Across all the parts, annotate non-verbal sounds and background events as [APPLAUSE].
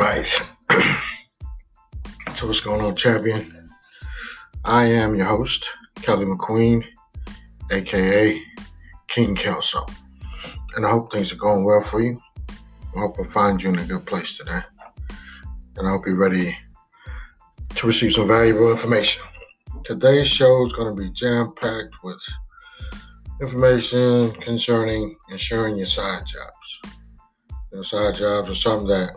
right. [CLEARS THROAT] so what's going on, champion? I am your host, Kelly McQueen, aka King Kelso. And I hope things are going well for you. I hope I find you in a good place today. And I hope you're ready to receive some valuable information. Today's show is going to be jam packed with information concerning insuring your side jobs. Your side jobs are something that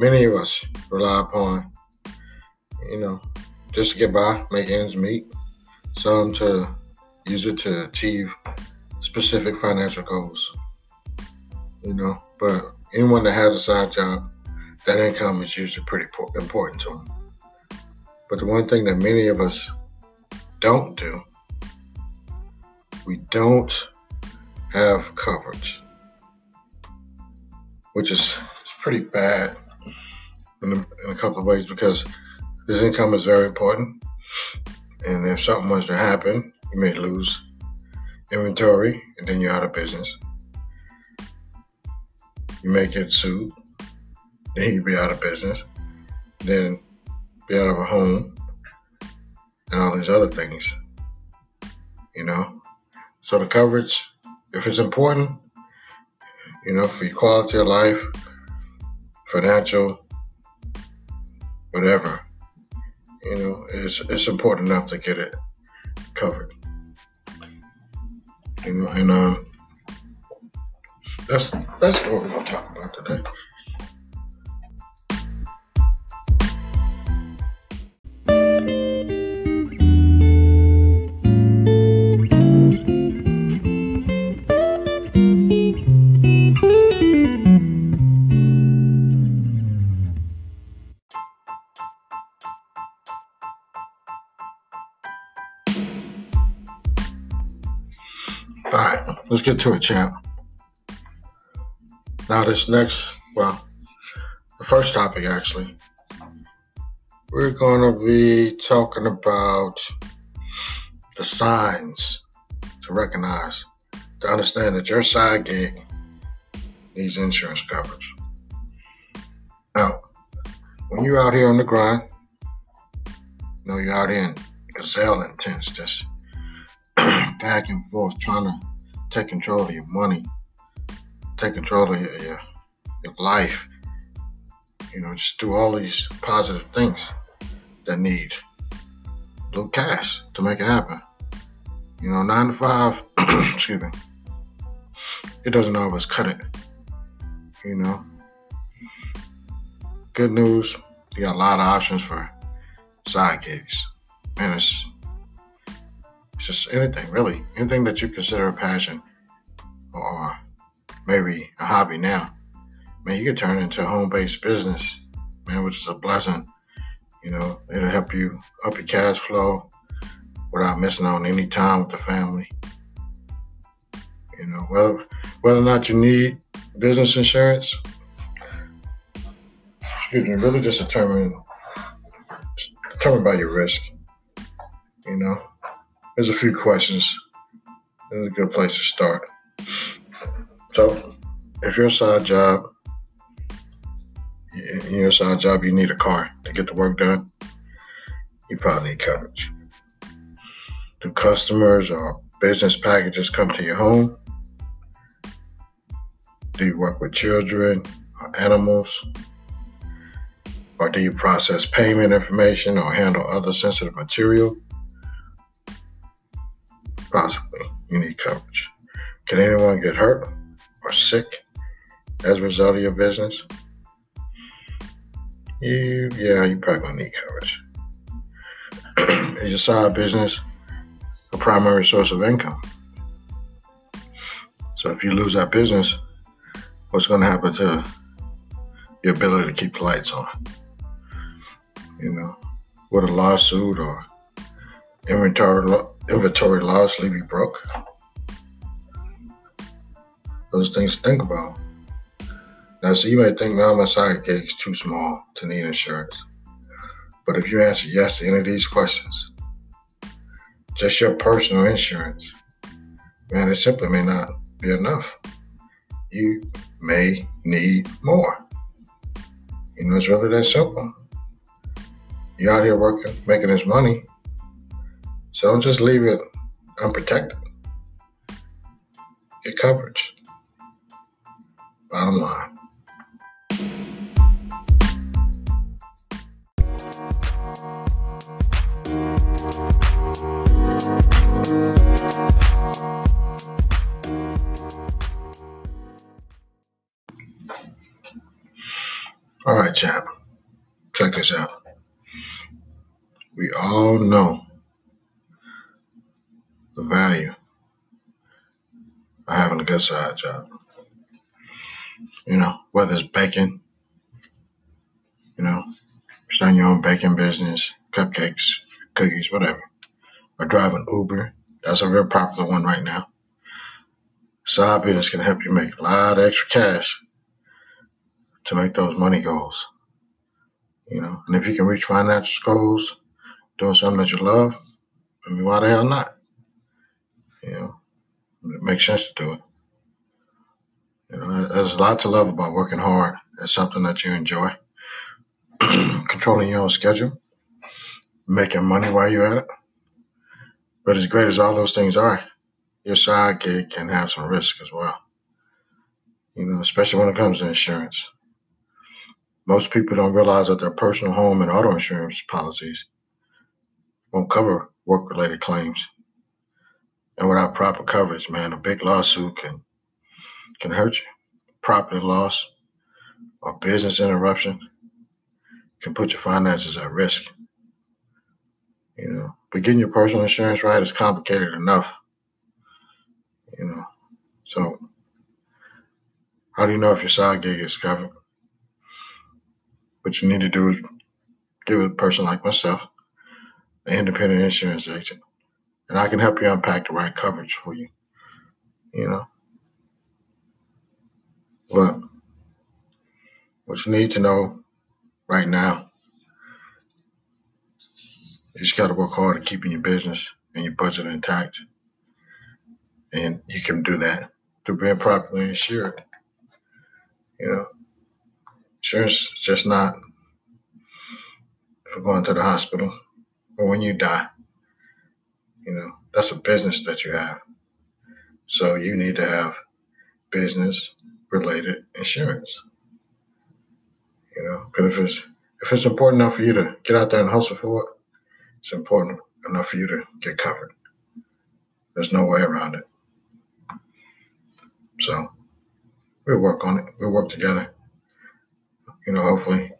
many of us rely upon, you know, just to get by, make ends meet. Some to use it to achieve specific financial goals, you know. But anyone that has a side job, that income is usually pretty important to them. But the one thing that many of us don't do, we don't have coverage, which is pretty bad in a, in a couple of ways because this income is very important. And if something was to happen, you may lose inventory and then you're out of business. You may get sued, then you'll be out of business, then be out of a home, and all these other things. You know? So the coverage, if it's important, you know, for your quality of life, financial, whatever. You know, it's it's important enough to get it covered. You know, and um, that's that's what we're gonna talk about today. All right, let's get to it, champ. Now, this next, well, the first topic actually, we're going to be talking about the signs to recognize, to understand that your side gig needs insurance coverage. Now, when you're out here on the grind, you know, you're out in gazelle intense, just back and forth trying to take control of your money, take control of your, your, your life. You know, just do all these positive things that need a little cash to make it happen. You know, nine to five, [CLEARS THROAT] excuse me, it doesn't always cut it. You know, good news, you got a lot of options for side gigs. Man, it's it's just anything, really. Anything that you consider a passion or maybe a hobby now. Man, you can turn it into a home based business, man, which is a blessing. You know, it'll help you up your cash flow without missing out on any time with the family. You know, whether, whether or not you need business insurance, excuse me, really just determined determined by your risk. You know, there's a few questions. It's a good place to start. So, if you're a side job, in your side job, you need a car to get the work done, you probably need coverage. Do customers or business packages come to your home? Do you work with children or animals? Or do you process payment information or handle other sensitive material? Possibly, you need coverage. Can anyone get hurt or sick as a result of your business? You, yeah, you probably gonna need coverage. [CLEARS THROAT] Is your side business a primary source of income? So if you lose that business, what's gonna happen to your ability to keep the lights on? You know, with a lawsuit or inventory inventory leave you broke. Those things to think about. Now, so you may think, well, my side gig is too small to need insurance. But if you answer yes to any of these questions, just your personal insurance, man, it simply may not be enough. You may need more. You know, it's really that simple. You're out here working, making this money. So don't just leave it unprotected. Get coverage. Bottom line. All right, chap. Check this out. We all know the value of having a good side job. You know, whether it's baking, you know, starting your own baking business, cupcakes, cookies, whatever, or driving Uber. That's a real popular one right now. Side business can help you make a lot of extra cash to make those money goals. You know, and if you can reach financial goals doing something that you love, I mean, why the hell not? It makes sense to do it. You know, there's a lot to love about working hard at something that you enjoy, [CLEARS THROAT] controlling your own schedule, making money while you're at it. But as great as all those things are, your side gig can have some risk as well. You know, especially when it comes to insurance. Most people don't realize that their personal home and auto insurance policies won't cover work related claims. And without proper coverage, man, a big lawsuit can can hurt you. Property loss or business interruption can put your finances at risk. You know, but getting your personal insurance right is complicated enough. You know, so how do you know if your side gig is covered? What you need to do is get with a person like myself, an independent insurance agent, and I can help you unpack the right coverage for you. You know, but what you need to know right now you just got to work hard at keeping your business and your budget intact. And you can do that through being properly insured. You know, insurance is just not for going to the hospital or when you die. You know, that's a business that you have. So you need to have business related insurance. You know, because if it's if it's important enough for you to get out there and hustle for it, it's important enough for you to get covered. There's no way around it. So we'll work on it. We'll work together. You know, hopefully,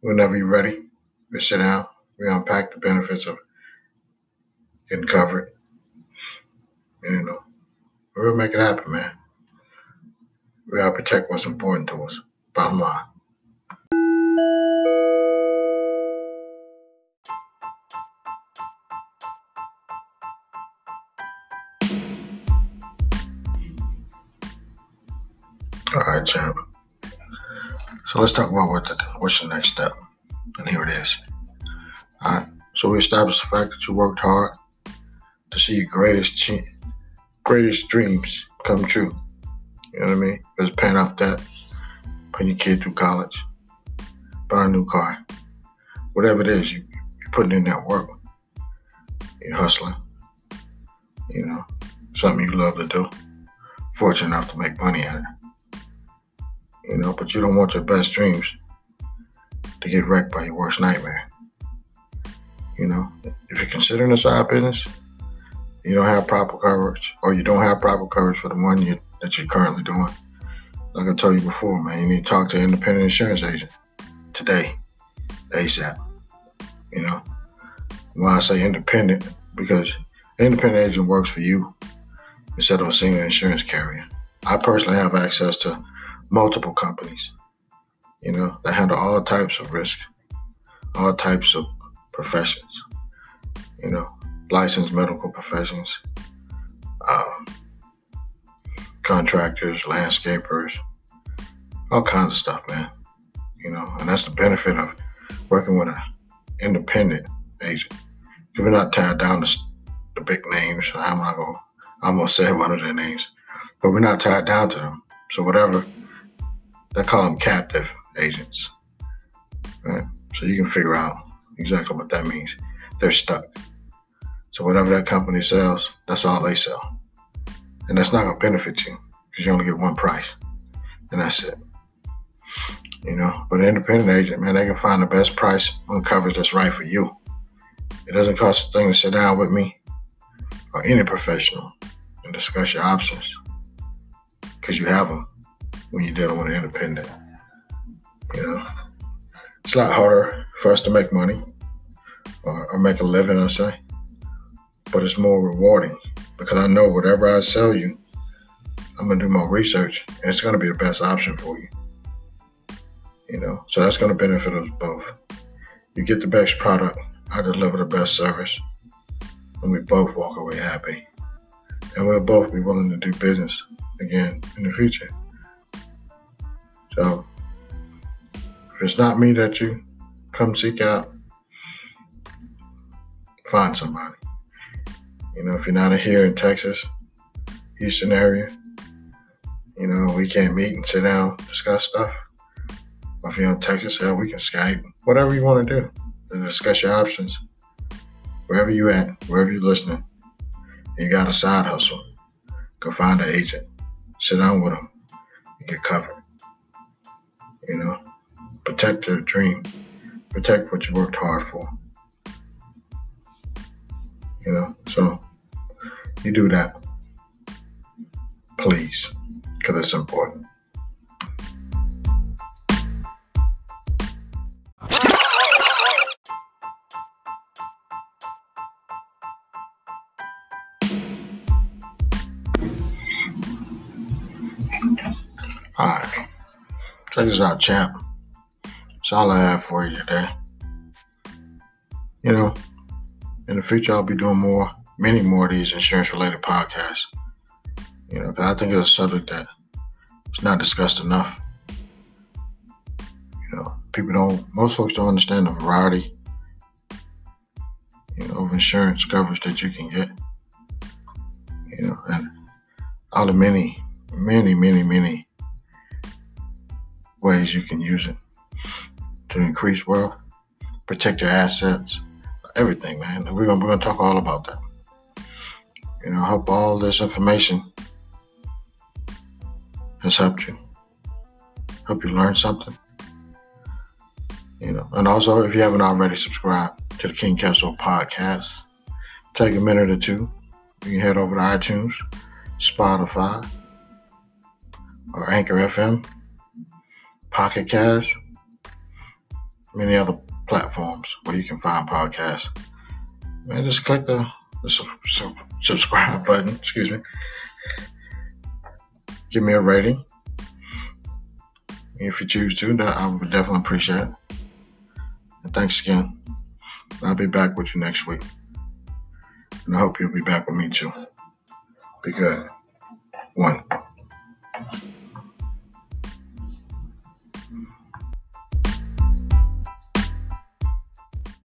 whenever you're ready, we sit down, we unpack the benefits of getting covered. You know, we'll make it happen, man. We gotta protect what's important to us. Bottom line. All right, champ. So let's talk about what the, what's the next step. And here it is. All right. So we established the fact that you worked hard to see your greatest greatest dreams come true. You know what I mean? It's paying off debt, putting your kid through college, buying a new car, whatever it is, you, you're putting in that work. You're hustling. You know, something you love to do. Fortunate enough to make money at it you know, but you don't want your best dreams to get wrecked by your worst nightmare. You know, if you're considering a side business, you don't have proper coverage, or you don't have proper coverage for the one you, that you're currently doing. Like I told you before, man, you need to talk to an independent insurance agent today, ASAP. You know, why I say independent because an independent agent works for you instead of a single insurance carrier. I personally have access to multiple companies, you know, that handle all types of risk, all types of professions, you know, licensed medical professions, um, contractors, landscapers, all kinds of stuff, man. You know, and that's the benefit of working with an independent agent. If we're not tied down to the big names, I'm not gonna, I'm gonna say one of their names, but we're not tied down to them. So whatever they call them captive agents. Right? So you can figure out exactly what that means. They're stuck. So whatever that company sells, that's all they sell. And that's not going to benefit you because you only get one price. And that's it. You know, but an independent agent, man, they can find the best price on coverage that's right for you. It doesn't cost a thing to sit down with me or any professional and discuss your options because you have them when you're dealing with an independent. You know, it's a lot harder for us to make money or, or make a living, I say, but it's more rewarding because I know whatever I sell you, I'm gonna do my research and it's gonna be the best option for you. You know, so that's gonna benefit us both. You get the best product, I deliver the best service, and we both walk away happy. And we'll both be willing to do business again in the future. So, if it's not me that you come seek out, find somebody. You know, if you're not here in Texas, Houston area, you know, we can't meet and sit down, discuss stuff. If you're in Texas, hell, we can Skype, whatever you want to do to discuss your options. Wherever you at, wherever you're listening, you got a side hustle, go find an agent, sit down with them, and get covered. You know, protect your dream, protect what you worked hard for. You know, so you do that, please, because it's important. Alright. Check this out, champ. That's all I have for you today. You know, in the future, I'll be doing more, many more of these insurance related podcasts. You know, because I think it's a subject that is not discussed enough. You know, people don't, most folks don't understand the variety, you know, of insurance coverage that you can get. You know, and all the many, many, many, many ways you can use it to increase wealth, protect your assets, everything, man. And we're gonna we're gonna talk all about that. You know, I hope all this information has helped you. Hope you learned something. You know, and also if you haven't already subscribed to the King Kessel podcast, take a minute or two. You can head over to iTunes, Spotify, or Anchor FM, Pocket Cast, many other platforms where you can find podcasts. And just click the, the su- subscribe button. Excuse me. Give me a rating. If you choose to, that I would definitely appreciate it. And thanks again. I'll be back with you next week. And I hope you'll be back with me too. Be good. One.